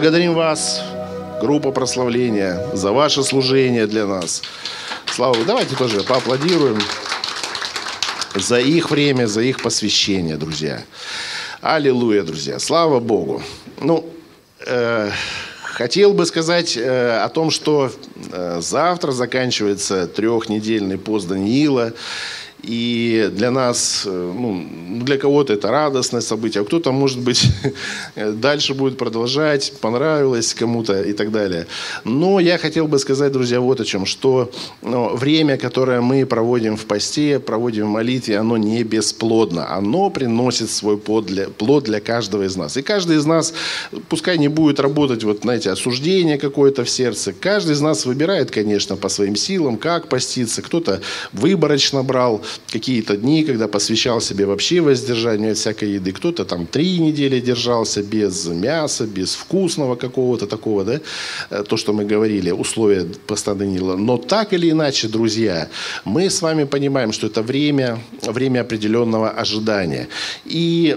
Благодарим вас, группа прославления, за ваше служение для нас. Слава. Давайте тоже поаплодируем за их время, за их посвящение, друзья. Аллилуйя, друзья. Слава Богу. Ну, э, хотел бы сказать э, о том, что э, завтра заканчивается трехнедельный пост Даниила. И для нас, э, ну, для кого-то это радостное событие, а кто-то, может быть, дальше будет продолжать, понравилось кому-то и так далее. Но я хотел бы сказать, друзья, вот о чем, что ну, время, которое мы проводим в посте, проводим в молитве, оно не бесплодно. Оно приносит свой плод для, плод для каждого из нас. И каждый из нас, пускай не будет работать, вот, знаете, осуждение какое-то в сердце, каждый из нас выбирает, конечно, по своим силам, как поститься. Кто-то выборочно брал, какие-то дни, когда посвящал себе вообще воздержанию от всякой еды. Кто-то там три недели держался без мяса, без вкусного какого-то такого, да, э, то, что мы говорили, условия поста Данила. Но так или иначе, друзья, мы с вами понимаем, что это время, время определенного ожидания. И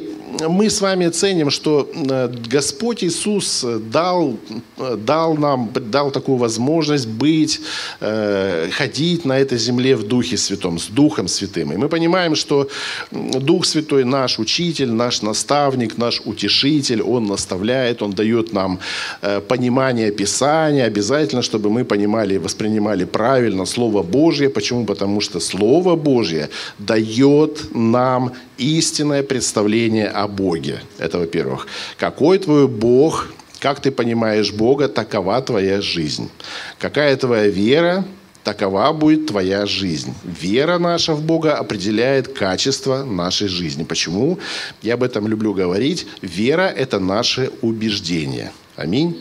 мы с вами ценим, что э, Господь Иисус дал, дал нам, дал такую возможность быть, э, ходить на этой земле в Духе Святом, с Духом Святым. И мы понимаем, что Дух Святой наш учитель, наш наставник, наш утешитель, Он наставляет, Он дает нам э, понимание Писания, обязательно, чтобы мы понимали и воспринимали правильно Слово Божье. Почему? Потому что Слово Божье дает нам истинное представление о Боге. Это во-первых. Какой твой Бог, как ты понимаешь Бога, такова твоя жизнь. Какая твоя вера, такова будет твоя жизнь. Вера наша в Бога определяет качество нашей жизни. Почему? Я об этом люблю говорить. Вера – это наше убеждение. Аминь.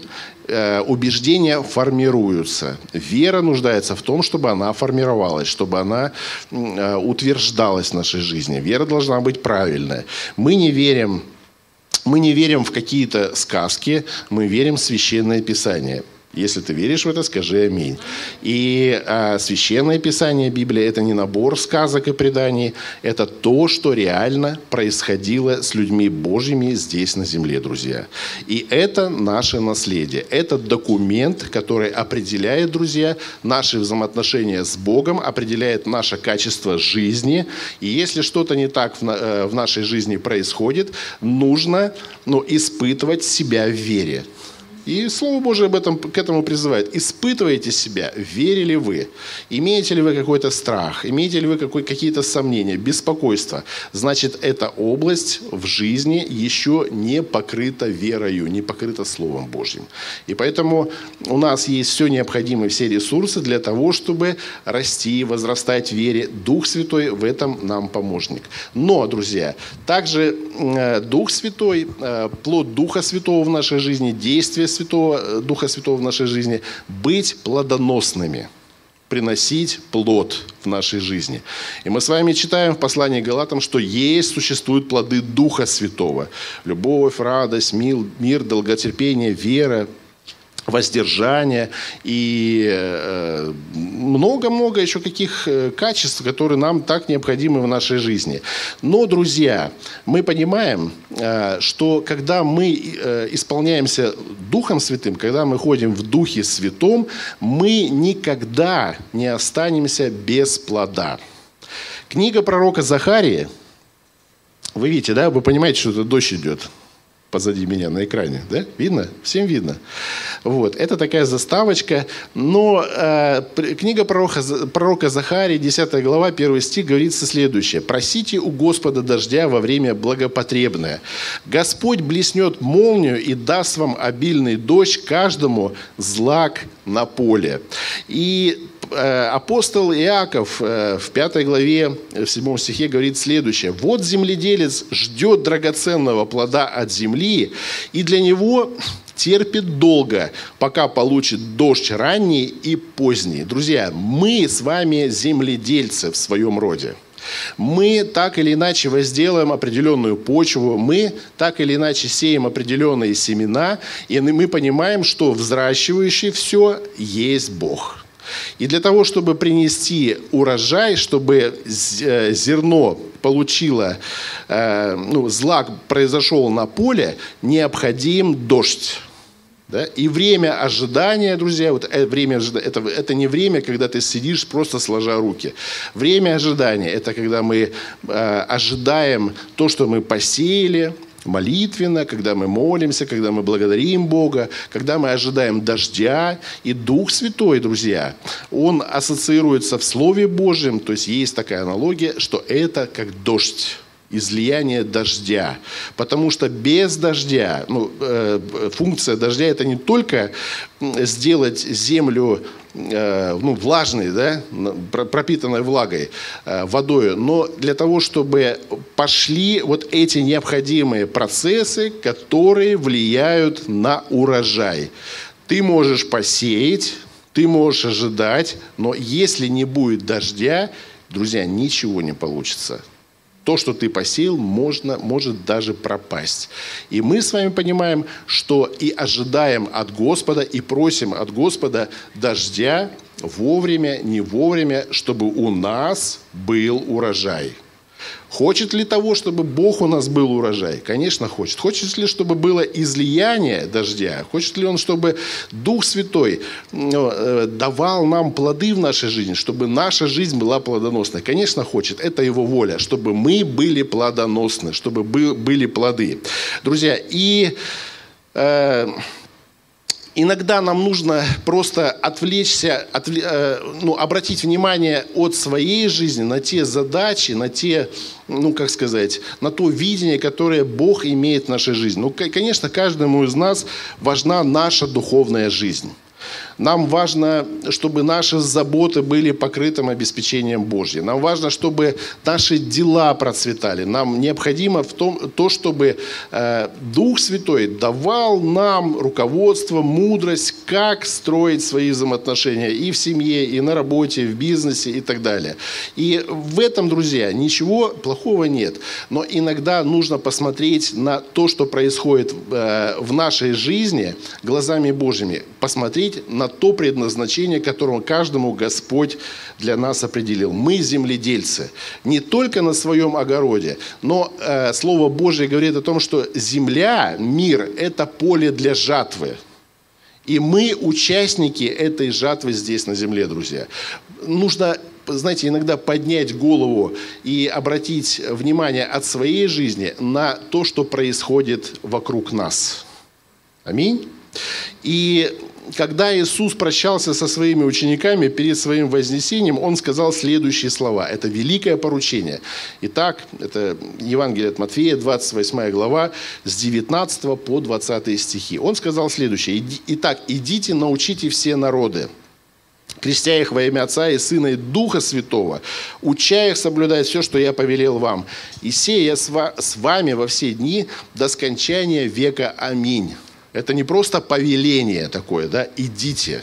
Э, убеждения формируются. Вера нуждается в том, чтобы она формировалась, чтобы она э, утверждалась в нашей жизни. Вера должна быть правильная. Мы не верим мы не верим в какие-то сказки, мы верим в священное писание. Если ты веришь в это, скажи аминь. И а, священное писание Библия – это не набор сказок и преданий, это то, что реально происходило с людьми Божьими здесь на земле, друзья. И это наше наследие. Это документ, который определяет, друзья, наши взаимоотношения с Богом, определяет наше качество жизни. И если что-то не так в, э, в нашей жизни происходит, нужно ну, испытывать себя в вере. И Слово Божие об этом, к этому призывает. Испытывайте себя, верили вы, имеете ли вы какой-то страх, имеете ли вы какой, какие-то сомнения, беспокойство. Значит, эта область в жизни еще не покрыта верою, не покрыта Словом Божьим. И поэтому у нас есть все необходимые, все ресурсы для того, чтобы расти, возрастать в вере. Дух Святой в этом нам помощник. Но, друзья, также э, Дух Святой, э, плод Духа Святого в нашей жизни, действие Святого, э, Духа Святого в нашей жизни, быть плодоносными, приносить плод в нашей жизни. И мы с вами читаем в послании к Галатам, что есть, существуют плоды Духа Святого. Любовь, радость, мир, мир долготерпение, вера, воздержания и э, много-много еще каких э, качеств, которые нам так необходимы в нашей жизни. Но, друзья, мы понимаем, э, что когда мы исполняемся Духом Святым, когда мы ходим в Духе Святом, мы никогда не останемся без плода. Книга пророка Захарии, вы видите, да, вы понимаете, что это дождь идет – позади меня на экране. Да? Видно? Всем видно. Вот. Это такая заставочка. Но э, книга пророка, пророка Захарии, 10 глава, 1 стих, говорится следующее. «Просите у Господа дождя во время благопотребное. Господь блеснет молнию и даст вам обильный дождь каждому злак на поле». И Э, апостол Иаков э, в пятой главе, в седьмом стихе говорит следующее. «Вот земледелец ждет драгоценного плода от земли, и для него терпит долго, пока получит дождь ранний и поздний». Друзья, мы с вами земледельцы в своем роде. Мы так или иначе возделаем определенную почву, мы так или иначе сеем определенные семена, и мы понимаем, что взращивающий все есть Бог – и для того, чтобы принести урожай, чтобы э, зерно получило, э, ну, злак произошел на поле, необходим дождь. Да? И время ожидания, друзья, вот э, время ожидания, это, это не время, когда ты сидишь просто сложа руки. Время ожидания – это когда мы э, ожидаем то, что мы посеяли, молитвенно, когда мы молимся, когда мы благодарим Бога, когда мы ожидаем дождя. И Дух Святой, друзья, Он ассоциируется в Слове Божьем, то есть есть такая аналогия, что это как дождь излияние дождя. Потому что без дождя, ну, э, функция дождя это не только сделать землю э, ну, влажной, да, пропитанной влагой, э, водой, но для того, чтобы пошли вот эти необходимые процессы, которые влияют на урожай. Ты можешь посеять, ты можешь ожидать, но если не будет дождя, друзья, ничего не получится то, что ты посеял, можно, может даже пропасть. И мы с вами понимаем, что и ожидаем от Господа, и просим от Господа дождя вовремя, не вовремя, чтобы у нас был урожай. Хочет ли того, чтобы Бог у нас был урожай? Конечно, хочет. Хочет ли, чтобы было излияние дождя? Хочет ли Он, чтобы Дух Святой э, давал нам плоды в нашей жизни, чтобы наша жизнь была плодоносной? Конечно, хочет. Это Его воля, чтобы мы были плодоносны, чтобы были плоды. Друзья, и... Э, Иногда нам нужно просто отвлечься, отвле, э, ну, обратить внимание от своей жизни на те задачи, на те, ну, как сказать, на то видение, которое Бог имеет в нашей жизни. Ну, конечно, каждому из нас важна наша духовная жизнь. Нам важно, чтобы наши заботы были покрытым обеспечением Божьим. Нам важно, чтобы наши дела процветали. Нам необходимо в том, то, чтобы э, Дух Святой давал нам руководство, мудрость, как строить свои взаимоотношения и в семье, и на работе, и в бизнесе и так далее. И в этом, друзья, ничего плохого нет. Но иногда нужно посмотреть на то, что происходит э, в нашей жизни глазами Божьими. Посмотреть на то предназначение, которое каждому Господь для нас определил. Мы земледельцы. Не только на своем огороде, но э, Слово Божье говорит о том, что земля, мир – это поле для жатвы. И мы участники этой жатвы здесь на земле, друзья. Нужно знаете, иногда поднять голову и обратить внимание от своей жизни на то, что происходит вокруг нас. Аминь. И когда Иисус прощался со своими учениками перед своим вознесением, Он сказал следующие слова. Это великое поручение. Итак, это Евангелие от Матфея, 28 глава, с 19 по 20 стихи. Он сказал следующее. «Итак, идите, научите все народы, крестя их во имя Отца и Сына и Духа Святого, уча их соблюдать все, что я повелел вам. И сея с вами во все дни до скончания века. Аминь». Это не просто повеление такое, да, идите.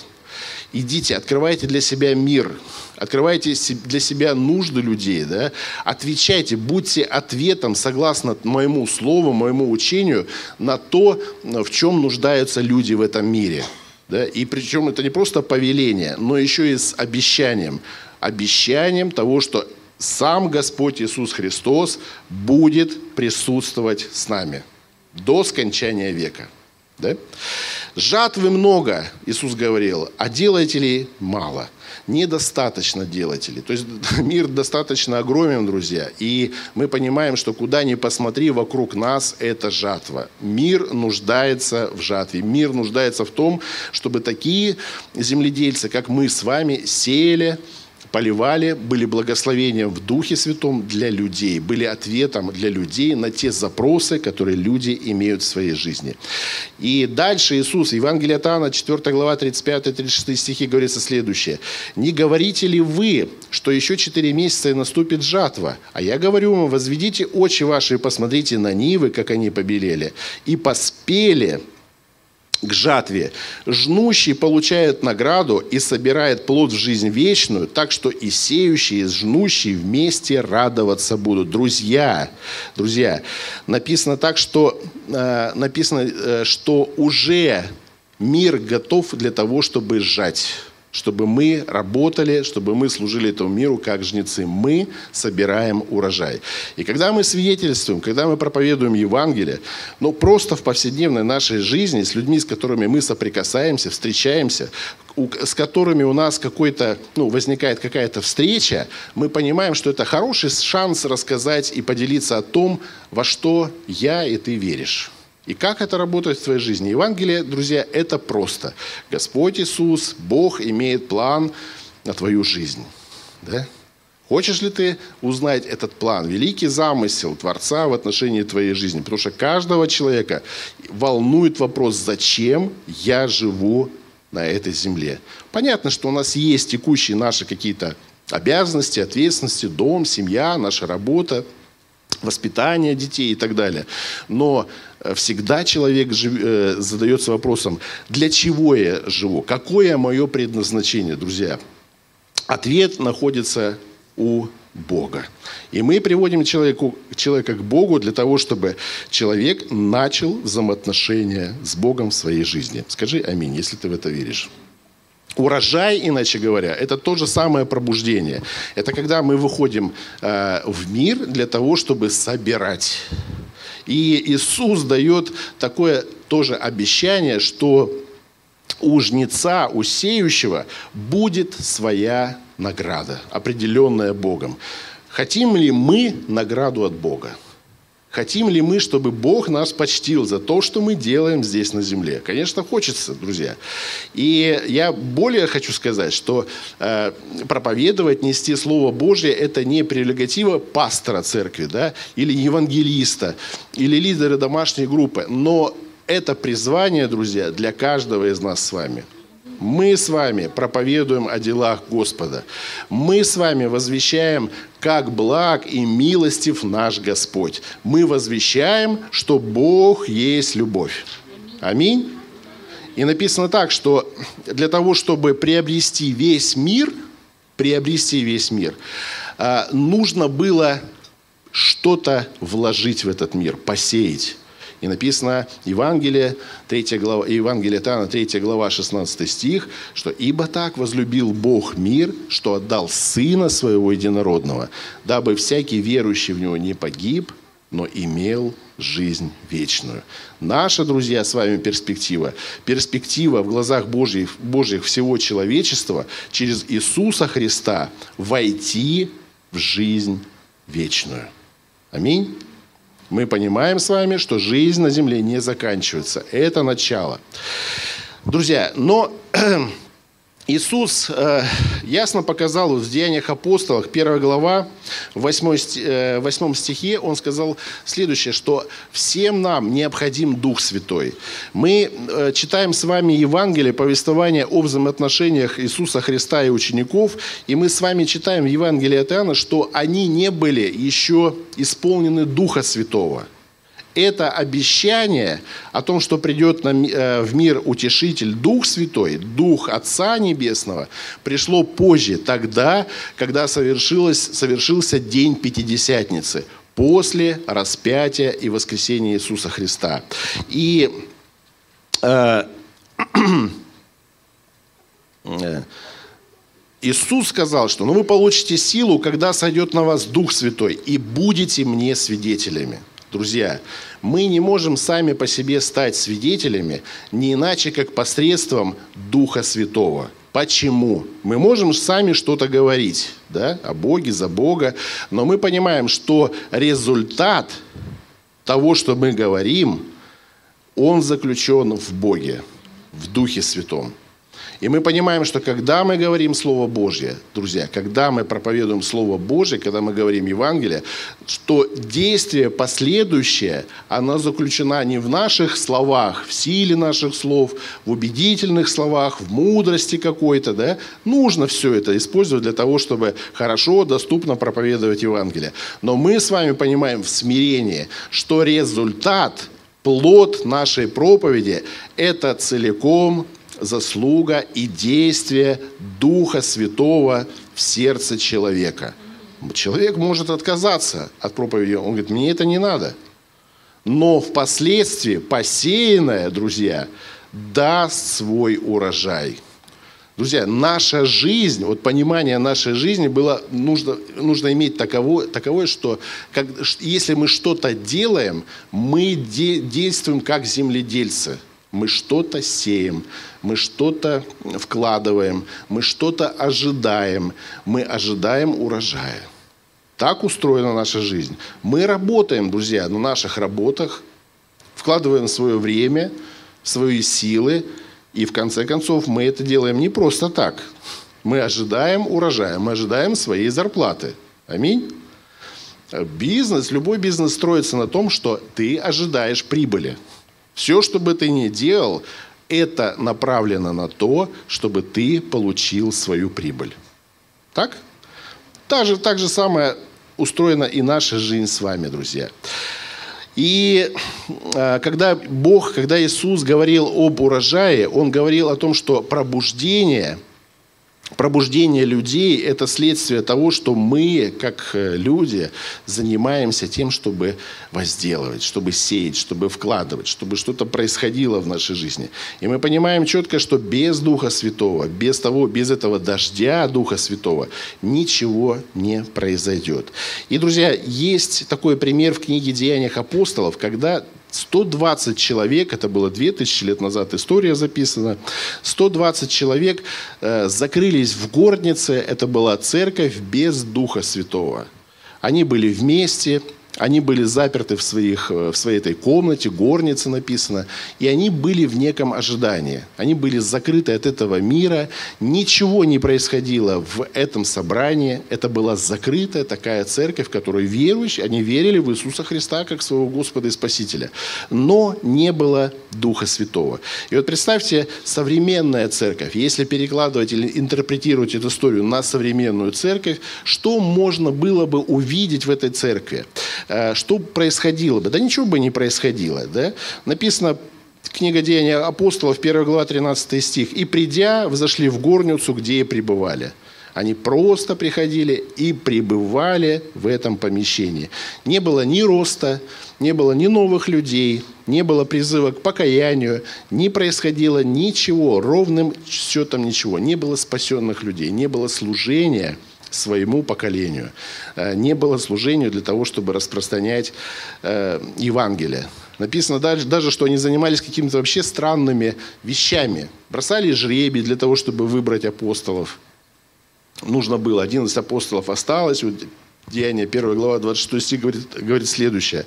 Идите, открывайте для себя мир, открывайте для себя нужды людей, да? отвечайте, будьте ответом, согласно моему слову, моему учению, на то, в чем нуждаются люди в этом мире. Да? И причем это не просто повеление, но еще и с обещанием. Обещанием того, что сам Господь Иисус Христос будет присутствовать с нами до скончания века. Да? Жатвы много, Иисус говорил, а делателей мало. Недостаточно делателей. То есть мир достаточно огромен, друзья. И мы понимаем, что куда ни посмотри, вокруг нас это жатва. Мир нуждается в жатве. Мир нуждается в том, чтобы такие земледельцы, как мы с вами, сеяли, поливали, были благословением в Духе Святом для людей, были ответом для людей на те запросы, которые люди имеют в своей жизни. И дальше Иисус, Евангелие от Иоанна, 4 глава, 35-36 стихи, говорится следующее. «Не говорите ли вы, что еще 4 месяца и наступит жатва? А я говорю вам, возведите очи ваши и посмотрите на нивы, как они побелели, и поспели, к жатве. Жнущий получает награду и собирает плод в жизнь вечную, так что и сеющие, и жнущие вместе радоваться будут. Друзья, друзья, написано так, что, э, написано, э, что уже мир готов для того, чтобы сжать. Чтобы мы работали, чтобы мы служили этому миру как жнецы. Мы собираем урожай. И когда мы свидетельствуем, когда мы проповедуем Евангелие, ну просто в повседневной нашей жизни с людьми, с которыми мы соприкасаемся, встречаемся, с которыми у нас какой-то, ну, возникает какая-то встреча, мы понимаем, что это хороший шанс рассказать и поделиться о том, во что я и ты веришь. И как это работает в твоей жизни? Евангелие, друзья, это просто. Господь Иисус, Бог имеет план на твою жизнь. Да? Хочешь ли ты узнать этот план, великий замысел Творца в отношении твоей жизни? Потому что каждого человека волнует вопрос, зачем я живу на этой земле. Понятно, что у нас есть текущие наши какие-то обязанности, ответственности, дом, семья, наша работа, воспитание детей и так далее. Но всегда человек жив, э, задается вопросом, для чего я живу, какое мое предназначение, друзья. Ответ находится у Бога. И мы приводим человеку, человека к Богу для того, чтобы человек начал взаимоотношения с Богом в своей жизни. Скажи аминь, если ты в это веришь. Урожай, иначе говоря, это то же самое пробуждение. Это когда мы выходим э, в мир для того, чтобы собирать. И Иисус дает такое тоже обещание, что у жнеца, у сеющего будет своя награда, определенная Богом. Хотим ли мы награду от Бога? Хотим ли мы, чтобы Бог нас почтил за то, что мы делаем здесь на земле? Конечно, хочется, друзья. И я более хочу сказать, что э, проповедовать, нести Слово Божье – это не прерогатива пастора церкви, да, или евангелиста, или лидера домашней группы, но это призвание, друзья, для каждого из нас с вами – мы с вами проповедуем о делах Господа. Мы с вами возвещаем, как благ и милостив наш Господь. Мы возвещаем, что Бог есть любовь. Аминь. И написано так, что для того, чтобы приобрести весь мир, приобрести весь мир, а, нужно было что-то вложить в этот мир, посеять. И написано Евангелие, 3 глава, Евангелие Тана, 3 глава, 16 стих, что «Ибо так возлюбил Бог мир, что отдал Сына Своего Единородного, дабы всякий верующий в Него не погиб, но имел жизнь вечную. Наша, друзья, с вами перспектива, перспектива в глазах Божьих, Божьих всего человечества через Иисуса Христа войти в жизнь вечную. Аминь мы понимаем с вами, что жизнь на земле не заканчивается. Это начало. Друзья, но Иисус э, ясно показал в Деяниях апостолов, 1 глава, в 8, э, 8 стихе, он сказал следующее, что всем нам необходим Дух Святой. Мы э, читаем с вами Евангелие, повествование о взаимоотношениях Иисуса Христа и учеников, и мы с вами читаем в Евангелии от Иоанна, что они не были еще исполнены Духа Святого – это обещание о том, что придет э, в мир утешитель Дух Святой, Дух Отца Небесного, пришло позже, тогда, когда совершился день Пятидесятницы, после распятия и воскресения Иисуса Христа. И э, э, Иисус сказал, что ну, вы получите силу, когда сойдет на вас Дух Святой, и будете мне свидетелями. Друзья, мы не можем сами по себе стать свидетелями, не иначе, как посредством Духа Святого. Почему? Мы можем сами что-то говорить да, о Боге, за Бога, но мы понимаем, что результат того, что мы говорим, он заключен в Боге, в Духе Святом. И мы понимаем, что когда мы говорим Слово Божье, друзья, когда мы проповедуем Слово Божье, когда мы говорим Евангелие, что действие последующее, оно заключено не в наших словах, в силе наших слов, в убедительных словах, в мудрости какой-то, да? Нужно все это использовать для того, чтобы хорошо, доступно проповедовать Евангелие. Но мы с вами понимаем в смирении, что результат плод нашей проповеди – это целиком заслуга и действие Духа Святого в сердце человека. Человек может отказаться от проповеди. Он говорит, мне это не надо. Но впоследствии посеянное, друзья, даст свой урожай. Друзья, наша жизнь, вот понимание нашей жизни было нужно, нужно иметь таковое, таковое что как, если мы что-то делаем, мы де, действуем как земледельцы. Мы что-то сеем, мы что-то вкладываем, мы что-то ожидаем, мы ожидаем урожая. Так устроена наша жизнь. Мы работаем, друзья, на наших работах, вкладываем свое время, свои силы, и в конце концов мы это делаем не просто так. Мы ожидаем урожая, мы ожидаем своей зарплаты. Аминь. Бизнес, любой бизнес строится на том, что ты ожидаешь прибыли. Все, что бы ты ни делал, это направлено на то, чтобы ты получил свою прибыль. Так? Так же, так же самое устроена и наша жизнь с вами, друзья. И а, когда Бог, когда Иисус говорил об урожае, Он говорил о том, что пробуждение – пробуждение людей – это следствие того, что мы, как э, люди, занимаемся тем, чтобы возделывать, чтобы сеять, чтобы вкладывать, чтобы что-то происходило в нашей жизни. И мы понимаем четко, что без Духа Святого, без, того, без этого дождя Духа Святого ничего не произойдет. И, друзья, есть такой пример в книге «Деяниях апостолов», когда 120 человек, это было 2000 лет назад, история записана, 120 человек э, закрылись в горнице, это была церковь без Духа Святого. Они были вместе, они были заперты в, своих, э, в своей этой комнате, горнице написано, и они были в неком ожидании. Они были закрыты от этого мира, ничего не происходило в этом собрании. Это была закрытая такая церковь, в которой верующие, они верили в Иисуса Христа как своего Господа и Спасителя. Но не было Духа Святого. И вот представьте, современная церковь, если перекладывать или интерпретировать эту историю на современную церковь, что можно было бы увидеть в этой церкви? Э, что происходило бы? Да ничего бы не происходило. Да? Написано, книга Деяния апостолов, 1 глава, 13 стих. «И придя, взошли в горницу, где и пребывали». Они просто приходили и пребывали в этом помещении. Не было ни роста, не было ни новых людей, не было призыва к покаянию, не происходило ничего, ровным счетом ничего. Не было спасенных людей, не было служения – своему поколению. Э, не было служению для того, чтобы распространять э, Евангелие. Написано даже, даже, что они занимались какими-то вообще странными вещами. Бросали жребий для того, чтобы выбрать апостолов. Нужно было. 11 апостолов осталось. Деяние 1 глава 26 стих говорит, говорит следующее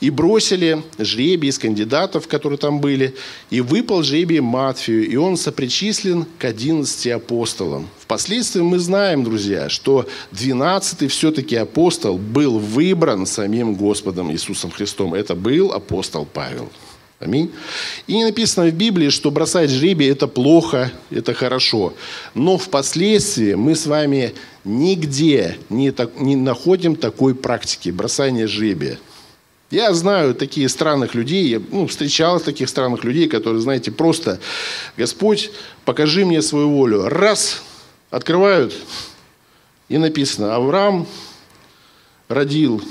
и бросили жребий из кандидатов, которые там были, и выпал жребий Матфию, и он сопричислен к 11 апостолам. Впоследствии мы знаем, друзья, что 12-й все-таки апостол был выбран самим Господом Иисусом Христом. Это был апостол Павел. Аминь. И не написано в Библии, что бросать жребий – это плохо, это хорошо. Но впоследствии мы с вами нигде не, так, не находим такой практики бросания жребия. Я знаю такие странных людей, я ну, встречал таких странных людей, которые, знаете, просто, Господь, покажи мне свою волю. Раз, открывают, и написано, Авраам родил.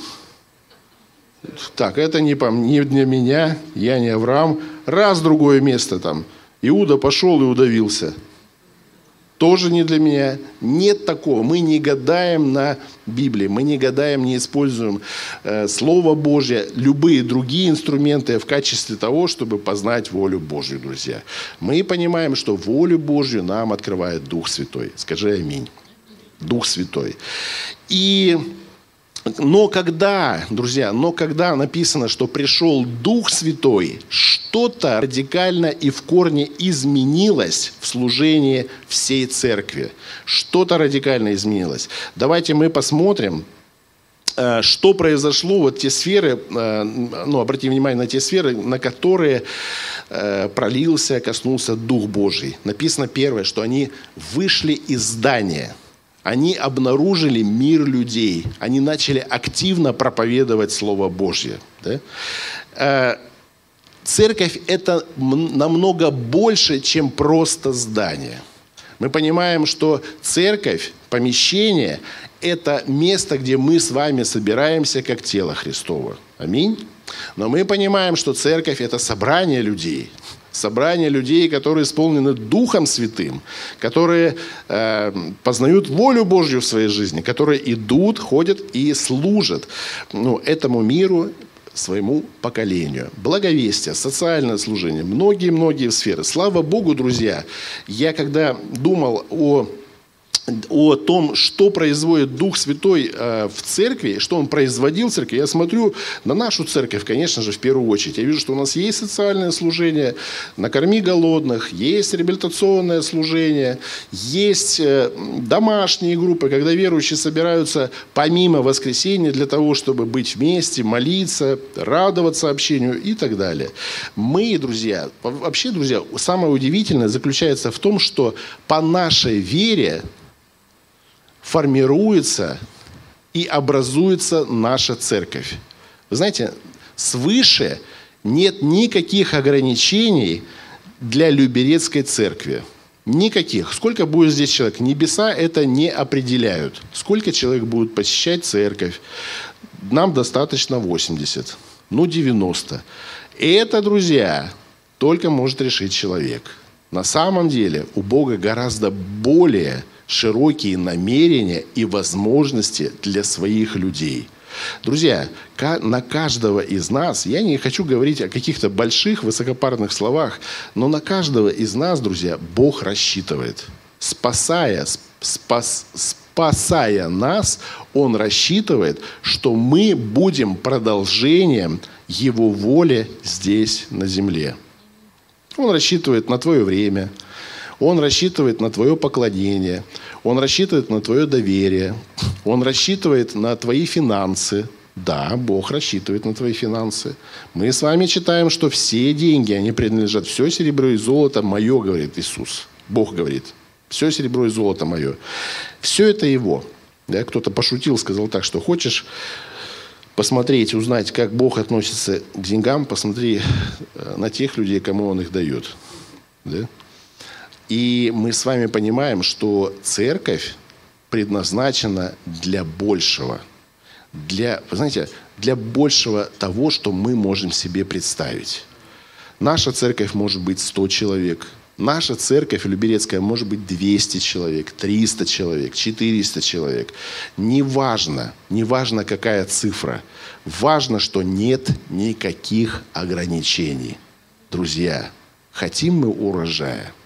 Так, это не, по, не для меня, я не Авраам. Раз, другое место там. Иуда пошел и удавился тоже не для меня. Нет такого. Мы не гадаем на Библии, мы не гадаем, не используем э, Слово Божье, любые другие инструменты в качестве того, чтобы познать волю Божью, друзья. Мы понимаем, что волю Божью нам открывает Дух Святой. Скажи аминь. Дух Святой. И но когда, друзья, но когда написано, что пришел Дух Святой, что-то радикально и в корне изменилось в служении всей церкви. Что-то радикально изменилось. Давайте мы посмотрим, э, что произошло, вот те сферы, э, ну, обратите внимание на те сферы, на которые э, пролился, коснулся Дух Божий. Написано первое, что они вышли из здания – они обнаружили мир людей, они начали активно проповедовать Слово Божье. Да? Э, церковь – это намного больше, чем просто здание. Мы понимаем, что церковь, помещение – это место, где мы с вами собираемся как тело Христово. Аминь. Но мы понимаем, что церковь – это собрание людей. Собрание людей, которые исполнены Духом Святым, которые э, познают волю Божью в своей жизни, которые идут, ходят и служат ну, этому миру, своему поколению. Благовестие, социальное служение, многие-многие сферы. Слава Богу, друзья, я когда думал о о том, что производит Дух Святой э, в церкви, что Он производил в церкви, я смотрю на нашу церковь, конечно же, в первую очередь. Я вижу, что у нас есть социальное служение, накорми голодных, есть реабилитационное служение, есть э, домашние группы, когда верующие собираются помимо воскресенья для того, чтобы быть вместе, молиться, радоваться общению и так далее. Мы, друзья, вообще, друзья, самое удивительное заключается в том, что по нашей вере формируется и образуется наша церковь. Вы знаете, свыше нет никаких ограничений для Люберецкой церкви. Никаких. Сколько будет здесь человек? Небеса это не определяют. Сколько человек будет посещать церковь? Нам достаточно 80. Ну, 90. Это, друзья, только может решить человек. На самом деле у Бога гораздо более широкие намерения и возможности для своих людей. Друзья, на каждого из нас, я не хочу говорить о каких-то больших высокопарных словах, но на каждого из нас, друзья, Бог рассчитывает. Спасая, спас, спасая нас, Он рассчитывает, что мы будем продолжением Его воли здесь, на земле. Он рассчитывает на твое время – он рассчитывает на твое поклонение, он рассчитывает на твое доверие, он рассчитывает на твои финансы. Да, Бог рассчитывает на твои финансы. Мы с вами читаем, что все деньги, они принадлежат, все серебро и золото мое, говорит Иисус. Бог говорит, все серебро и золото мое. Все это Его. Да, кто-то пошутил, сказал так, что хочешь посмотреть, узнать, как Бог относится к деньгам, посмотри э, на тех людей, кому Он их дает. Да? И мы с вами понимаем, что церковь предназначена для большего. Для, вы знаете, для большего того, что мы можем себе представить. Наша церковь может быть 100 человек. Наша церковь Люберецкая может быть 200 человек, 300 человек, 400 человек. Неважно, неважно какая цифра. Важно, что нет никаких ограничений. Друзья, хотим мы урожая –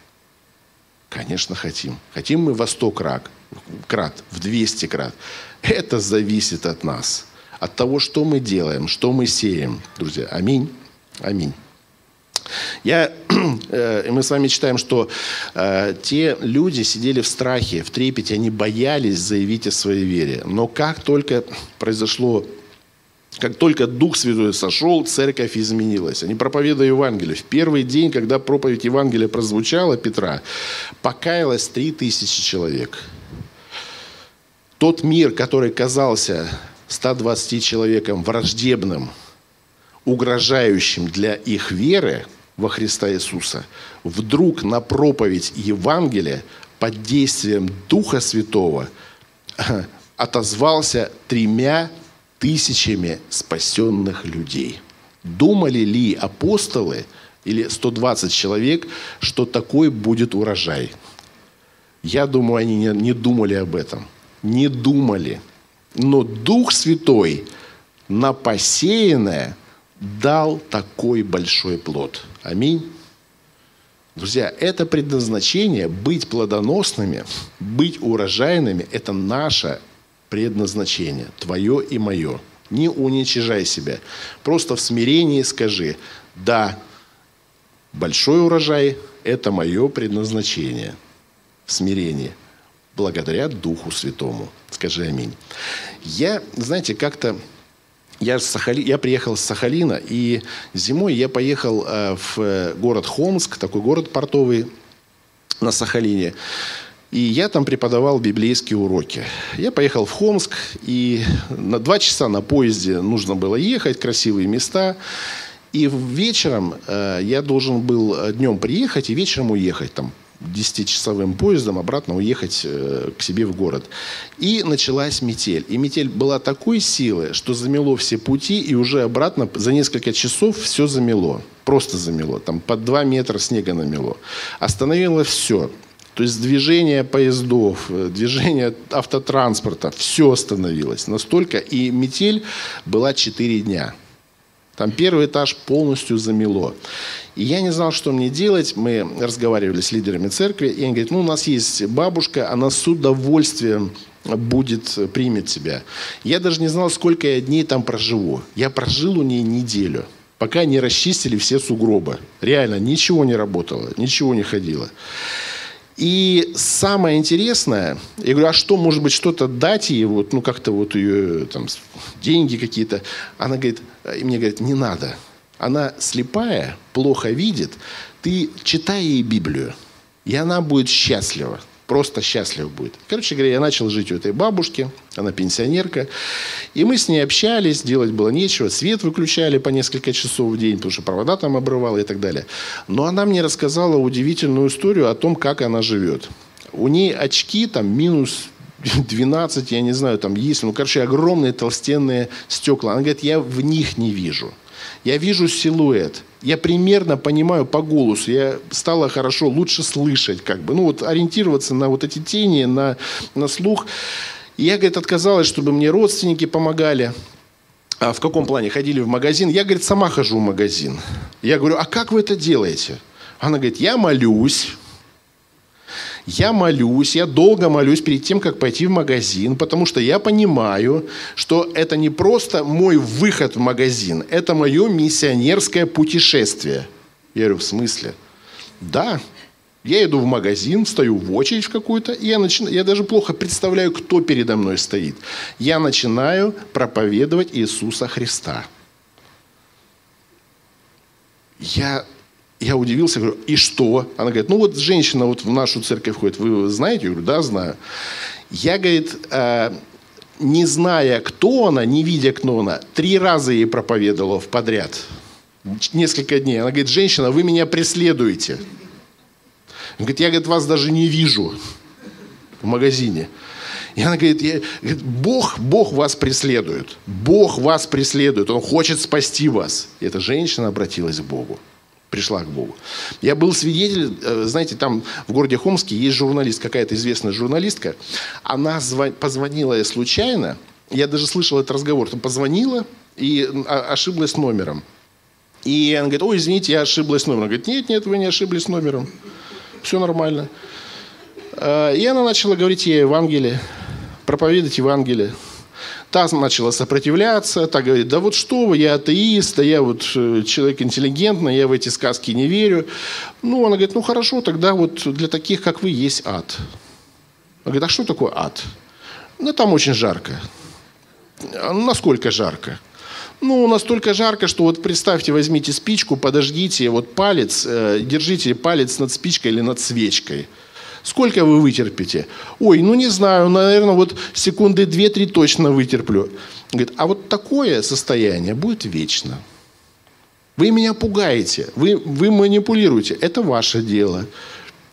Конечно, хотим. Хотим мы во сто крат, крат, в 200 крат. Это зависит от нас, от того, что мы делаем, что мы сеем. Друзья, аминь. Аминь. Я, э, мы с вами читаем, что э, те люди сидели в страхе, в трепете, они боялись заявить о своей вере. Но как только произошло как только Дух Святой сошел, церковь изменилась. Они проповедуют Евангелие. В первый день, когда проповедь Евангелия прозвучала Петра, покаялось три тысячи человек. Тот мир, который казался 120 человеком враждебным, угрожающим для их веры во Христа Иисуса, вдруг на проповедь Евангелия под действием Духа Святого отозвался тремя тысячами спасенных людей. Думали ли апостолы или 120 человек, что такой будет урожай? Я думаю, они не, думали об этом. Не думали. Но Дух Святой на посеянное дал такой большой плод. Аминь. Друзья, это предназначение быть плодоносными, быть урожайными – это наша предназначение, твое и мое. Не уничижай себя. Просто в смирении скажи, да, большой урожай – это мое предназначение. В смирении. Благодаря Духу Святому. Скажи аминь. Я, знаете, как-то я, Сахали... я приехал с Сахалина, и зимой я поехал э, в город Хомск, такой город портовый на Сахалине. И я там преподавал библейские уроки. Я поехал в Хомск, и на два часа на поезде нужно было ехать, красивые места. И вечером э, я должен был днем приехать и вечером уехать там 10-часовым поездом обратно уехать э, к себе в город. И началась метель. И метель была такой силы, что замело все пути, и уже обратно за несколько часов все замело. Просто замело. Там под 2 метра снега намело. Остановило все. То есть движение поездов, э, движение автотранспорта, все остановилось. Настолько. И метель была 4 дня. Там первый этаж полностью замело. И я не знал, что мне делать. Мы разговаривали с лидерами церкви. И они говорят, ну, у нас есть бабушка, она с удовольствием будет, примет тебя. Я даже не знал, сколько я дней там проживу. Я прожил у нее неделю, пока не расчистили все сугробы. Реально, ничего не работало, ничего не ходило. И самое интересное, я говорю, а что, может быть, что-то дать ей, вот, ну, как-то вот ее, там, деньги какие-то. Она говорит, и мне говорит, не надо. Она слепая, плохо видит. Ты читай ей Библию, и она будет счастлива просто счастлив будет. Короче говоря, я начал жить у этой бабушки, она пенсионерка, и мы с ней общались, делать было нечего, свет выключали по несколько часов в день, потому что провода там обрывала и так далее. Но она мне рассказала удивительную историю о том, как она живет. У ней очки там минус 12, я не знаю, там есть, ну, короче, огромные толстенные стекла. Она говорит, я в них не вижу. Я вижу силуэт. Я примерно понимаю по голосу. Я стала хорошо, лучше слышать, как бы. Ну, вот ориентироваться на вот эти тени, на, на слух. И я, говорит, отказалась, чтобы мне родственники помогали. А в каком плане? Ходили в магазин. Я, говорит, сама хожу в магазин. Я говорю, а как вы это делаете? Она говорит, я молюсь, я молюсь, я долго молюсь перед тем, как пойти в магазин, потому что я понимаю, что это не просто мой выход в магазин, это мое миссионерское путешествие. Я говорю, в смысле? Да, я иду в магазин, стою в очередь в какую-то, и я, начинаю, я даже плохо представляю, кто передо мной стоит. Я начинаю проповедовать Иисуса Христа. Я я удивился, говорю, и что? Она говорит, ну вот женщина вот в нашу церковь ходит, вы знаете? Я говорю, да, знаю. Я, говорит, э, не зная, кто она, не видя, кто она, три раза ей проповедовала в подряд. Несколько дней. Она говорит, женщина, вы меня преследуете. Она говорит, я говорит, вас даже не вижу в магазине. И она говорит, я, говорит, Бог, Бог вас преследует. Бог вас преследует. Он хочет спасти вас. И эта женщина обратилась к Богу пришла к Богу. Я был свидетель, э, знаете, там в городе Хомске есть журналист, какая-то известная журналистка. Она позвонила я случайно, я даже слышал этот разговор, там позвонила и ошиблась номером. И она говорит, ой, извините, я ошиблась номером. Она говорит, нет, нет, вы не ошиблись номером. Все нормально. Э, и она начала говорить ей Евангелие, проповедовать Евангелие. Та начала сопротивляться, та говорит, да вот что вы, я атеист, да я вот э, человек интеллигентный, я в эти сказки не верю. Ну, она говорит, ну хорошо, тогда вот для таких, как вы, есть ад. Она говорит, а что такое ад? Ну, там очень жарко. «А насколько жарко? Ну, настолько жарко, что вот представьте, возьмите спичку, подождите, вот палец, э, держите палец над спичкой или над свечкой – Сколько вы вытерпите? Ой, ну не знаю, наверное, вот секунды две-три точно вытерплю. Говорит, а вот такое состояние будет вечно. Вы меня пугаете, вы, вы манипулируете. Это ваше дело.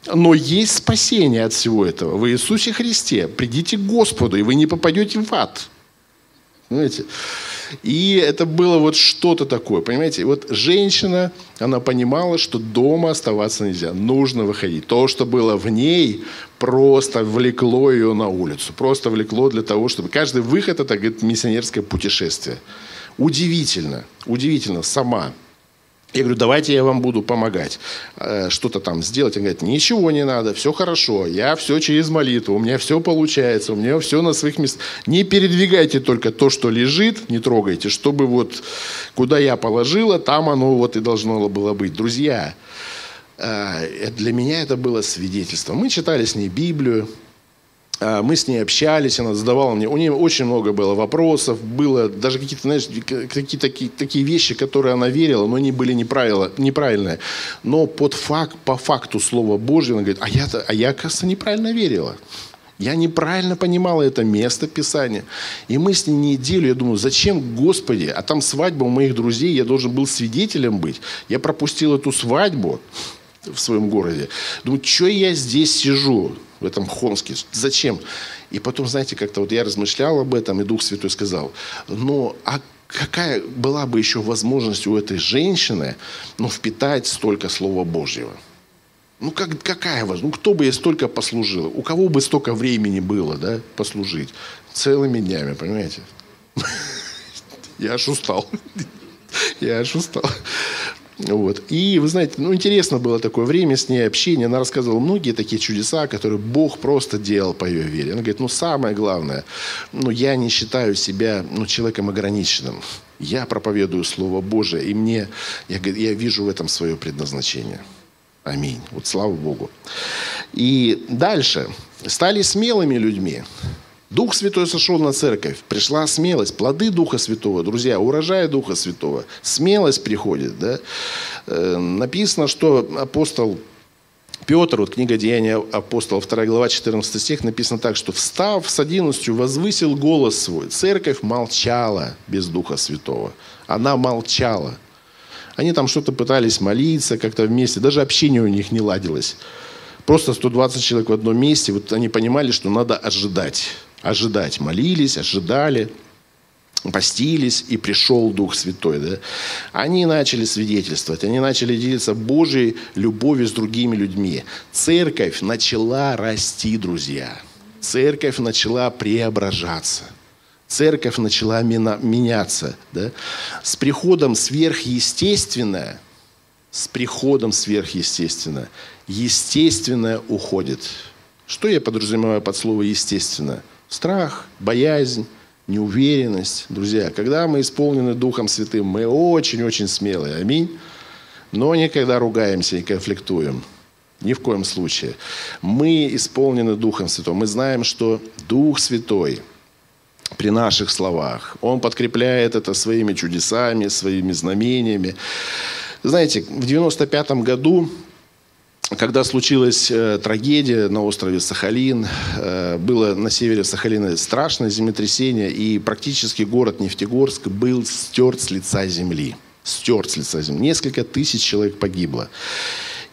Но есть спасение от всего этого. В Иисусе Христе. Придите к Господу, и вы не попадете в ад. Понимаете? И это было вот что-то такое, понимаете? Вот женщина, она понимала, что дома оставаться нельзя, нужно выходить. То, что было в ней, просто влекло ее на улицу. Просто влекло для того, чтобы... Каждый выход – это, говорит, миссионерское путешествие. Удивительно, удивительно, сама. Я говорю, давайте я вам буду помогать, э, что-то там сделать. Он говорит, ничего не надо, все хорошо, я все через молитву, у меня все получается, у меня все на своих местах. Не передвигайте только то, что лежит, не трогайте, чтобы вот куда я положила, там оно вот и должно было быть. Друзья, э, для меня это было свидетельство. Мы читали с ней Библию, мы с ней общались, она задавала мне, у нее очень много было вопросов, было даже какие-то, знаешь, какие-то такие, такие вещи, которые она верила, но они были неправильные. Но под факт, по факту Слова Божьего она говорит, а я, а я, кажется, неправильно верила. Я неправильно понимала это место Писания. И мы с ней неделю, я думаю, зачем, Господи, а там свадьба у моих друзей, я должен был свидетелем быть. Я пропустил эту свадьбу, в своем городе. Думаю, что я здесь сижу, в этом Хомске, зачем? И потом, знаете, как-то вот я размышлял об этом, и Дух Святой сказал, ну, а какая была бы еще возможность у этой женщины ну, впитать столько Слова Божьего? Ну, как, какая возможность? Ну, кто бы ей столько послужил? У кого бы столько времени было, да, послужить? Целыми днями, понимаете? Я аж устал. Я аж устал. Вот. И, вы знаете, ну, интересно было такое время с ней, общение. Она рассказывала многие такие чудеса, которые Бог просто делал по ее вере. Она говорит, ну, самое главное, ну, я не считаю себя, ну, человеком ограниченным. Я проповедую Слово Божие, и мне, я, я вижу в этом свое предназначение. Аминь. Вот слава Богу. И дальше. Стали смелыми людьми. Дух Святой сошел на церковь, пришла смелость, плоды Духа Святого, друзья, урожай Духа Святого, смелость приходит. Да? Э, написано, что апостол Петр, вот книга Деяния апостолов, 2 глава, 14 стих, написано так, что «встав с одиннадцатью, возвысил голос свой». Церковь молчала без Духа Святого. Она молчала. Они там что-то пытались молиться как-то вместе, даже общение у них не ладилось. Просто 120 человек в одном месте, вот они понимали, что надо ожидать ожидать. Молились, ожидали, постились, и пришел Дух Святой. Да? Они начали свидетельствовать, они начали делиться Божьей любовью с другими людьми. Церковь начала расти, друзья. Церковь начала преображаться. Церковь начала меняться. Да? С приходом сверхъестественное, с приходом сверхъестественное, естественное уходит. Что я подразумеваю под слово «естественно»? Страх, боязнь, неуверенность. Друзья, когда мы исполнены Духом Святым, мы очень-очень смелые. Аминь. Но никогда ругаемся и конфликтуем. Ни в коем случае. Мы исполнены Духом Святым. Мы знаем, что Дух Святой при наших словах, Он подкрепляет это своими чудесами, своими знамениями. Знаете, в 95 году когда случилась э, трагедия на острове Сахалин, э, было на севере Сахалина страшное землетрясение, и практически город Нефтегорск был стерт с лица земли. Стерт с лица земли. Несколько тысяч человек погибло.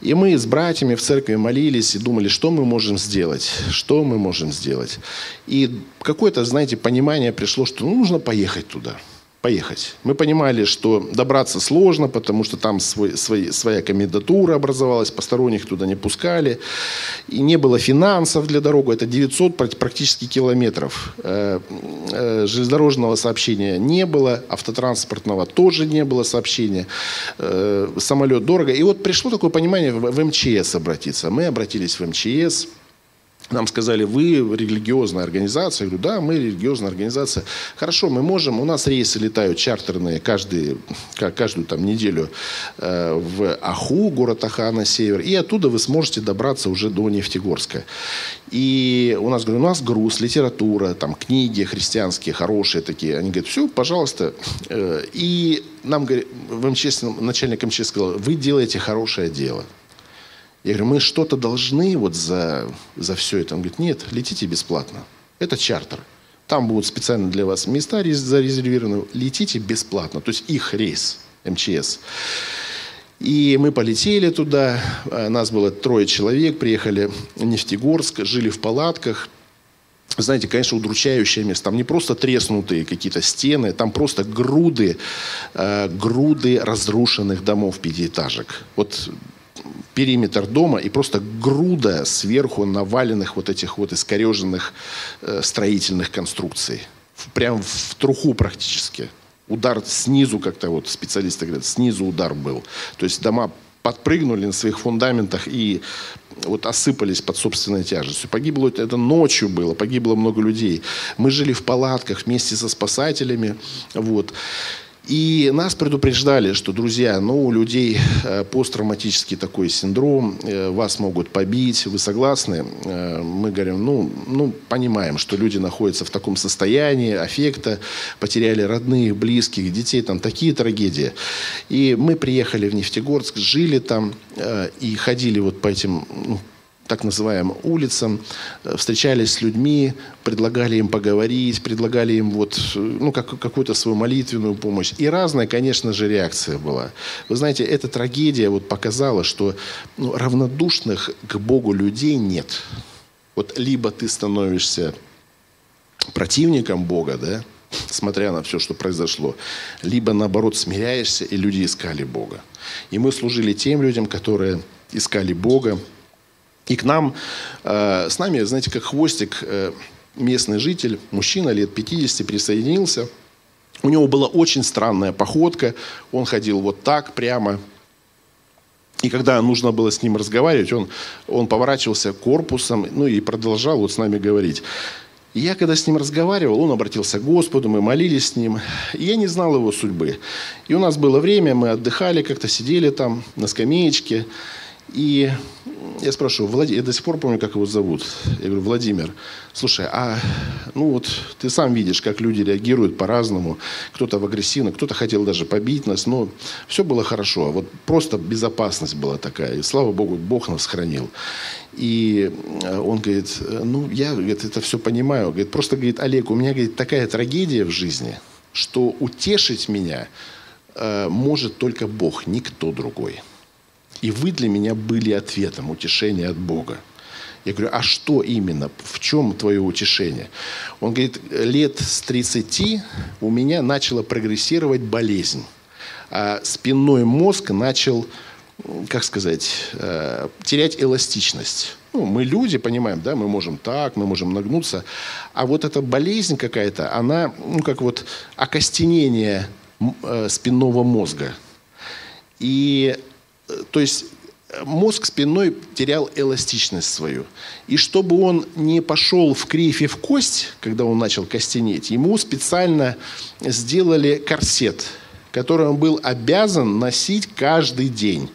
И мы с братьями в церкви молились и думали, что мы можем сделать, что мы можем сделать. И какое-то, знаете, понимание пришло, что ну, нужно поехать туда – поехать. Мы понимали, что добраться сложно, потому что там свой, свой, своя комендатура образовалась, посторонних туда не пускали, и не было финансов для дороги. Это 900 практически километров. Э, э, железнодорожного сообщения не было, автотранспортного тоже не было сообщения. Э, самолет дорого. И вот пришло такое понимание в МЧС обратиться. Мы обратились в МЧС, нам сказали, вы религиозная организация. Я говорю, да, мы религиозная организация. Хорошо, мы можем, у нас рейсы летают чартерные каждый, каждую там неделю э, в Аху, город Аха на север, и оттуда вы сможете добраться уже до Нефтегорска. И у нас, говорю, у нас груз, литература, там книги христианские, хорошие такие. Они говорят, все, пожалуйста. Э, и нам, в МЧС, начальник МЧС сказал, вы делаете хорошее дело. Я говорю, мы что-то должны вот за, за все это? Он говорит, нет, летите бесплатно. Это чартер. Там будут специально для вас места зарезервированы. Летите бесплатно. То есть их рейс МЧС. И мы полетели туда. А, нас было трое человек. Приехали в Нефтегорск, жили в палатках. Знаете, конечно, удручающее место. Там не просто треснутые какие-то стены, там просто груды, э, груды разрушенных домов пятиэтажек. Вот периметр дома и просто груда сверху наваленных вот этих вот искореженных э, строительных конструкций. Прям в труху практически. Удар снизу как-то, вот специалисты говорят, снизу удар был. То есть дома подпрыгнули на своих фундаментах и вот осыпались под собственной тяжестью. Погибло это ночью было, погибло много людей. Мы жили в палатках вместе со спасателями. Вот. И нас предупреждали, что, друзья, ну, у людей э, посттравматический такой синдром, э, вас могут побить, вы согласны? Э, мы говорим, ну, ну, понимаем, что люди находятся в таком состоянии аффекта, потеряли родных, близких, детей, там такие трагедии. И мы приехали в Нефтегорск, жили там и ходили вот по этим ну, так называемым улицам, э, встречались с людьми, предлагали им поговорить, предлагали им вот, э, ну, как, какую-то свою молитвенную помощь. И разная, конечно же, реакция была. Вы знаете, эта трагедия вот показала, что ну, равнодушных к Богу людей нет. Вот либо ты становишься противником Бога, да, смотря на все, что произошло, либо наоборот смиряешься, и люди искали Бога. И мы служили тем людям, которые искали Бога, и к нам, э, с нами, знаете, как хвостик, э, местный житель, мужчина лет 50, присоединился. У него была очень странная походка. Он ходил вот так прямо. И когда нужно было с ним разговаривать, он, он поворачивался корпусом ну, и продолжал вот с нами говорить. И я, когда с ним разговаривал, он обратился к Господу, мы молились с ним. И я не знал его судьбы. И у нас было время, мы отдыхали, как-то сидели там на скамеечке. И я спрашиваю, Влад... я до сих пор помню, как его зовут. Я говорю, Владимир, слушай, а ну вот ты сам видишь, как люди реагируют по-разному. Кто-то в агрессивно, кто-то хотел даже побить нас, но все было хорошо. Вот просто безопасность была такая. И слава Богу, Бог нас хранил. И э, он говорит, ну я говорит, это все понимаю. Говорит, просто говорит, Олег, у меня говорит, такая трагедия в жизни, что утешить меня э, может только Бог, никто другой. И вы для меня были ответом, утешение от Бога. Я говорю, а что именно? В чем твое утешение? Он говорит, лет с 30 у меня начала прогрессировать болезнь. А спинной мозг начал, как сказать, э, терять эластичность. Ну, мы люди, понимаем, да, мы можем так, мы можем нагнуться. А вот эта болезнь какая-то, она, ну, как вот окостенение э, спинного мозга. И то есть мозг спинной терял эластичность свою. И чтобы он не пошел в кривь и в кость, когда он начал костенеть, ему специально сделали корсет, который он был обязан носить каждый день.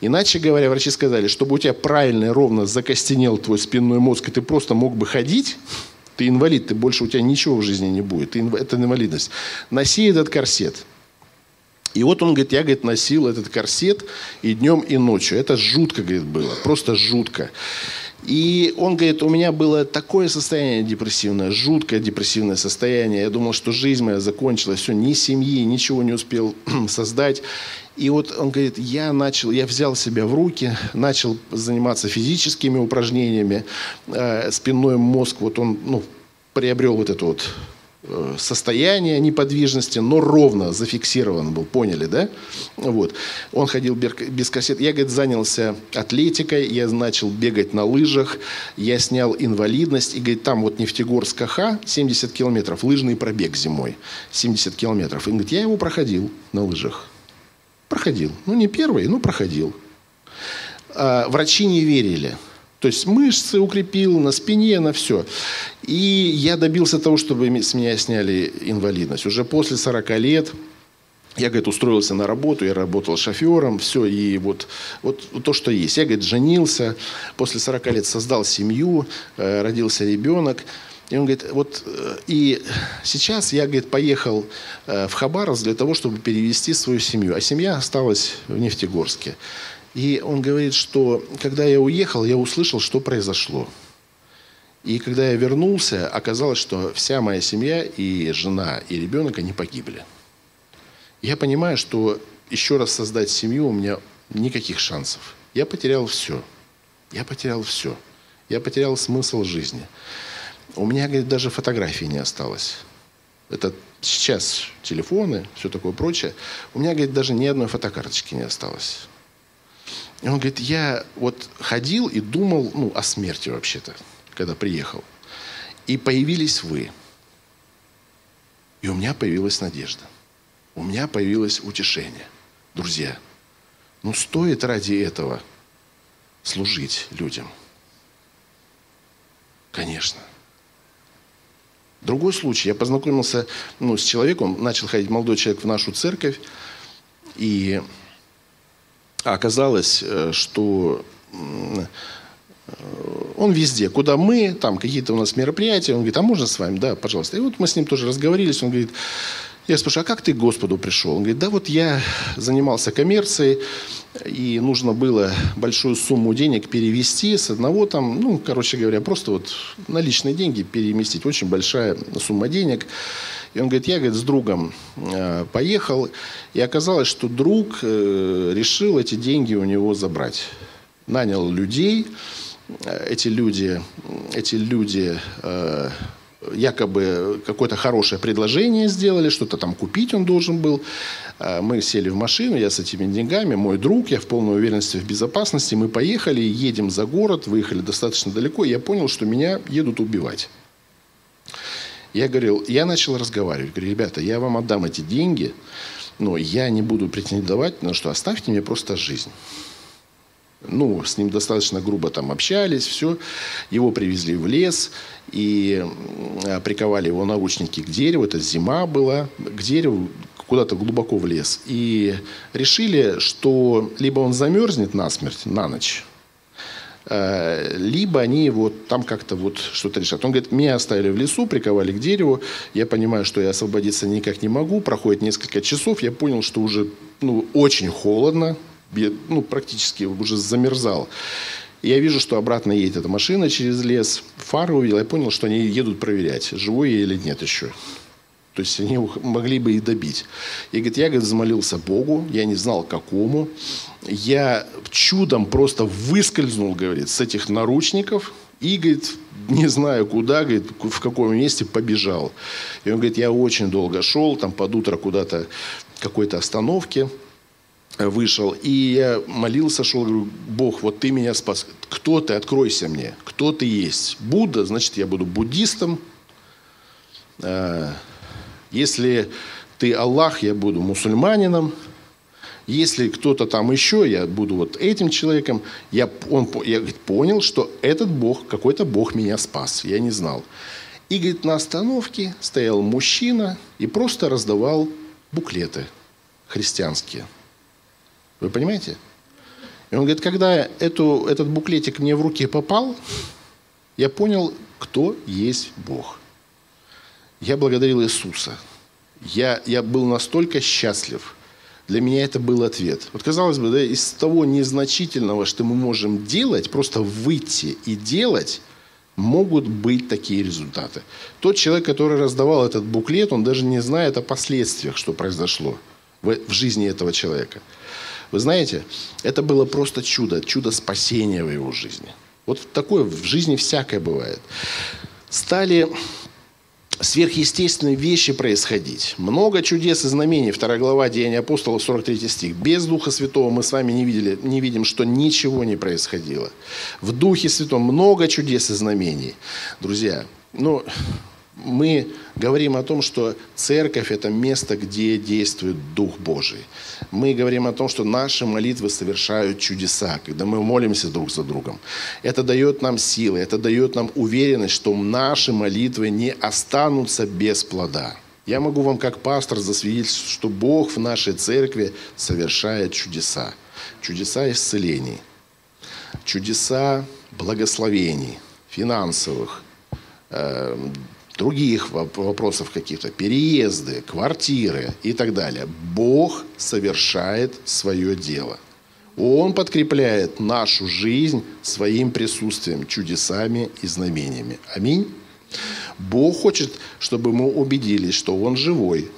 Иначе говоря, врачи сказали, чтобы у тебя правильно и ровно закостенел твой спинной мозг, и ты просто мог бы ходить, ты инвалид, ты больше у тебя ничего в жизни не будет. Это инвалидность. Носи этот корсет – и вот он говорит, я, говорит, носил этот корсет и днем, и ночью. Это жутко, говорит, было, просто жутко. И он говорит, у меня было такое состояние депрессивное, жуткое депрессивное состояние. Я думал, что жизнь моя закончилась, все, ни семьи, ничего не успел создать. И вот он говорит, я начал, я взял себя в руки, начал заниматься физическими упражнениями, э, спинной мозг, вот он, ну, приобрел вот эту вот Э, состояние неподвижности, но ровно зафиксирован был, поняли, да? Вот. Он ходил без кассет. Я, говорит, занялся атлетикой, я начал бегать на лыжах, я снял инвалидность, и, говорит, там вот Нефтегорск КХ, 70 километров, лыжный пробег зимой, 70 километров. И, говорит, я его проходил на лыжах. Проходил. Ну, не первый, но проходил. А, врачи не верили. То есть мышцы укрепил, на спине, на все. И я добился того, чтобы с меня сняли инвалидность. Уже после 40 лет я, говорит, устроился на работу, я работал шофером, все, и вот, вот то, что есть. Я, говорит, женился, после 40 лет создал семью, э, родился ребенок. И он говорит, вот, э, и сейчас я, говорит, поехал э, в Хабаровск для того, чтобы перевести свою семью. А семья осталась в Нефтегорске. И он говорит, что когда я уехал, я услышал, что произошло. И когда я вернулся, оказалось, что вся моя семья, и жена, и ребенок, они погибли. Я понимаю, что еще раз создать семью у меня никаких шансов. Я потерял все. Я потерял все. Я потерял смысл жизни. У меня, говорит, даже фотографии не осталось. Это сейчас телефоны, все такое прочее. У меня, говорит, даже ни одной фотокарточки не осталось. И он говорит, я вот ходил и думал ну, о смерти вообще-то, когда приехал. И появились вы. И у меня появилась надежда. У меня появилось утешение. Друзья, ну стоит ради этого служить людям. Конечно. Другой случай. Я познакомился ну, с человеком, начал ходить молодой человек в нашу церковь, и оказалось, э, что э, он везде, куда мы, там какие-то у нас мероприятия, он говорит, а можно с вами? Да, пожалуйста. И вот мы с ним тоже разговорились, он говорит, Я спрашиваю, а как ты к Господу пришел? Он говорит, да вот я занимался коммерцией, и нужно было большую сумму денег перевести с одного там, ну, короче говоря, просто вот наличные деньги переместить. Очень большая сумма денег. И он говорит, я говорит, с другом э, поехал, и оказалось, что друг э, решил эти деньги у него забрать. Нанял людей, э, эти люди, эти люди якобы какое-то хорошее предложение сделали, что-то там купить он должен был. А, мы сели в машину, я с этими деньгами, мой друг, я в полной уверенности в безопасности. Мы поехали, едем за город, выехали достаточно далеко, и я понял, что меня едут убивать. Я говорил, я начал разговаривать, говорю, ребята, я вам отдам эти деньги, но я не буду претендовать на что, оставьте мне просто жизнь. Ну, с ним достаточно грубо там общались, все. Его привезли в лес и приковали его наручники к дереву. Это зима была. К дереву куда-то глубоко в лес. И решили, что либо он замерзнет насмерть на ночь, э, либо они вот там как-то вот что-то решат. Он говорит, меня оставили в лесу, приковали к дереву, я понимаю, что я освободиться никак не могу, проходит несколько часов, я понял, что уже ну, очень холодно, ну, практически уже замерзал. Я вижу, что обратно едет эта машина через лес. Фары увидел, я понял, что они едут проверять, живой я или нет еще. То есть они могли бы и добить. И говорит, я говорит, замолился Богу, я не знал какому. Я чудом просто выскользнул, говорит, с этих наручников и, говорит, не знаю куда, говорит, в каком месте побежал. И он говорит, я очень долго шел, там под утро куда-то какой-то остановке вышел, и я молился, шел, говорю, Бог, вот ты меня спас. Кто ты? Откройся мне. Кто ты есть? Будда, значит, я буду буддистом. А, если ты Аллах, я буду мусульманином. Если кто-то там еще, я буду вот этим человеком. Я, он, я говорит, понял, что этот Бог, какой-то Бог меня спас. Я не знал. И, говорит, на остановке стоял мужчина и просто раздавал буклеты христианские – вы понимаете? И он говорит, когда эту, этот буклетик мне в руки попал, я понял, кто есть Бог. Я благодарил Иисуса. Я, я был настолько счастлив. Для меня это был ответ. Вот казалось бы, да, из того незначительного, что мы можем делать, просто выйти и делать, могут быть такие результаты. Тот человек, который раздавал этот буклет, он даже не знает о последствиях, что произошло в, в жизни этого человека. Вы знаете, это было просто чудо, чудо спасения в его жизни. Вот такое в жизни всякое бывает. Стали сверхъестественные вещи происходить. Много чудес и знамений. Вторая глава Деяния апостолов, 43 стих. Без Духа Святого мы с вами не, видели, не видим, что ничего не происходило. В Духе Святом много чудес и знамений. Друзья, ну, мы говорим о том, что церковь – это место, где действует Дух Божий. Мы говорим о том, что наши молитвы совершают чудеса, когда мы молимся друг за другом. Это дает нам силы, это дает нам уверенность, что наши молитвы не останутся без плода. Я могу вам как пастор засвидетельствовать, что Бог в нашей церкви совершает чудеса. Чудеса исцелений, чудеса благословений, финансовых, э, других вопросов каких-то, переезды, квартиры и так далее. Бог совершает свое дело. Он подкрепляет нашу жизнь своим присутствием, чудесами и знамениями. Аминь. Бог хочет, чтобы мы убедились, что Он живой.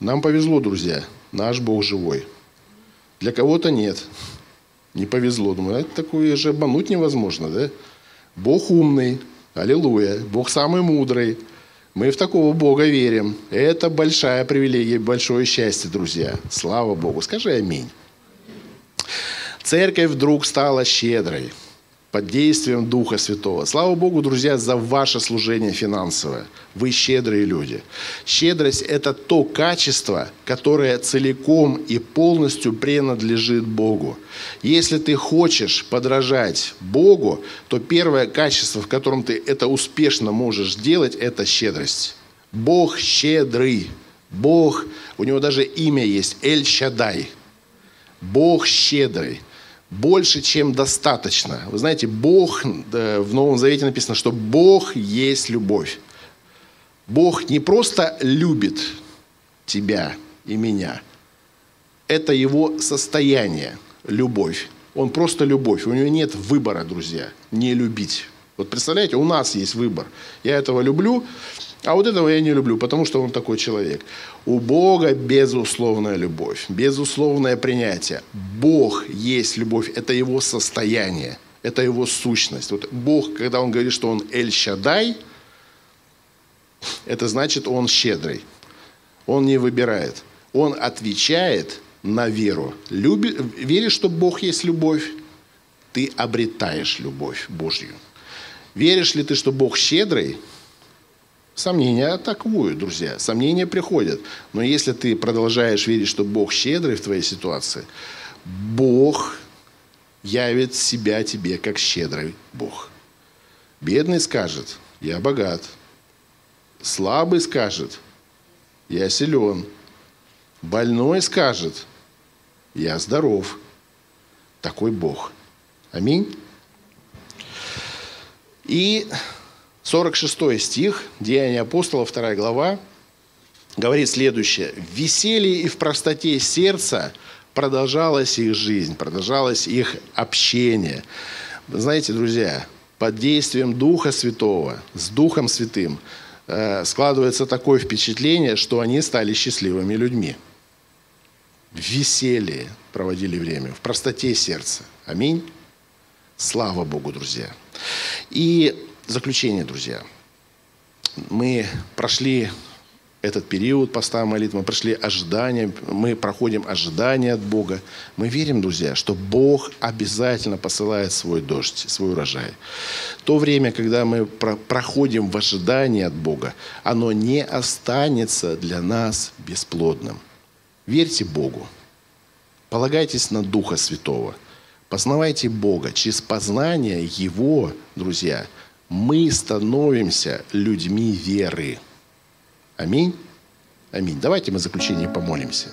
Нам повезло, друзья. Наш Бог живой. Для кого-то нет. Не повезло. Думаю, это такое же обмануть невозможно, да? Бог умный. Аллилуйя. Бог самый мудрый. Мы в такого Бога верим. Это большая привилегия, большое счастье, друзья. Слава Богу. Скажи аминь. Церковь вдруг стала щедрой под действием Духа Святого. Слава Богу, друзья, за ваше служение финансовое. Вы щедрые люди. Щедрость – это то качество, которое целиком и полностью принадлежит Богу. Если ты хочешь подражать Богу, то первое качество, в котором ты это успешно можешь делать, это щедрость. Бог щедрый. Бог, у него даже имя есть – Эль-Щадай. Бог щедрый больше, чем достаточно. Вы знаете, Бог, в Новом Завете написано, что Бог есть любовь. Бог не просто любит, тебя и меня. Это его состояние, любовь. Он просто любовь. У него нет выбора, друзья, не любить. Вот представляете, у нас есть выбор. Я этого люблю, а вот этого я не люблю, потому что он такой человек. У Бога безусловная любовь, безусловное принятие. Бог есть любовь, это его состояние, это его сущность. Вот Бог, когда он говорит, что он Эль-Шадай, это значит, он щедрый. Он не выбирает. Он отвечает на веру. Люби, веришь, что Бог есть любовь, ты обретаешь любовь Божью. Веришь ли ты, что Бог щедрый? Сомнения атакуют, друзья. Сомнения приходят. Но если ты продолжаешь верить, что Бог щедрый в твоей ситуации, Бог явит себя тебе как щедрый Бог. Бедный скажет, я богат. Слабый скажет, я силен. Больной скажет, я здоров. Такой Бог. Аминь. И 46 стих, Деяния апостола, 2 глава, говорит следующее. «В веселье и в простоте сердца продолжалась их жизнь, продолжалось их общение». Знаете, друзья, под действием Духа Святого, с Духом Святым, э, складывается такое впечатление, что они стали счастливыми людьми. В веселье проводили время, в простоте сердца. Аминь. Слава Богу, друзья. И заключение, друзья. Мы прошли этот период поста молитвы, мы прошли ожидания, мы проходим ожидания от Бога. Мы верим, друзья, что Бог обязательно посылает свой дождь, свой урожай. То время, когда мы проходим в ожидании от Бога, оно не останется для нас бесплодным. Верьте Богу. Полагайтесь на Духа Святого – Познавайте Бога. Через познание Его, друзья, мы становимся людьми веры. Аминь. Аминь. Давайте мы в заключение помолимся.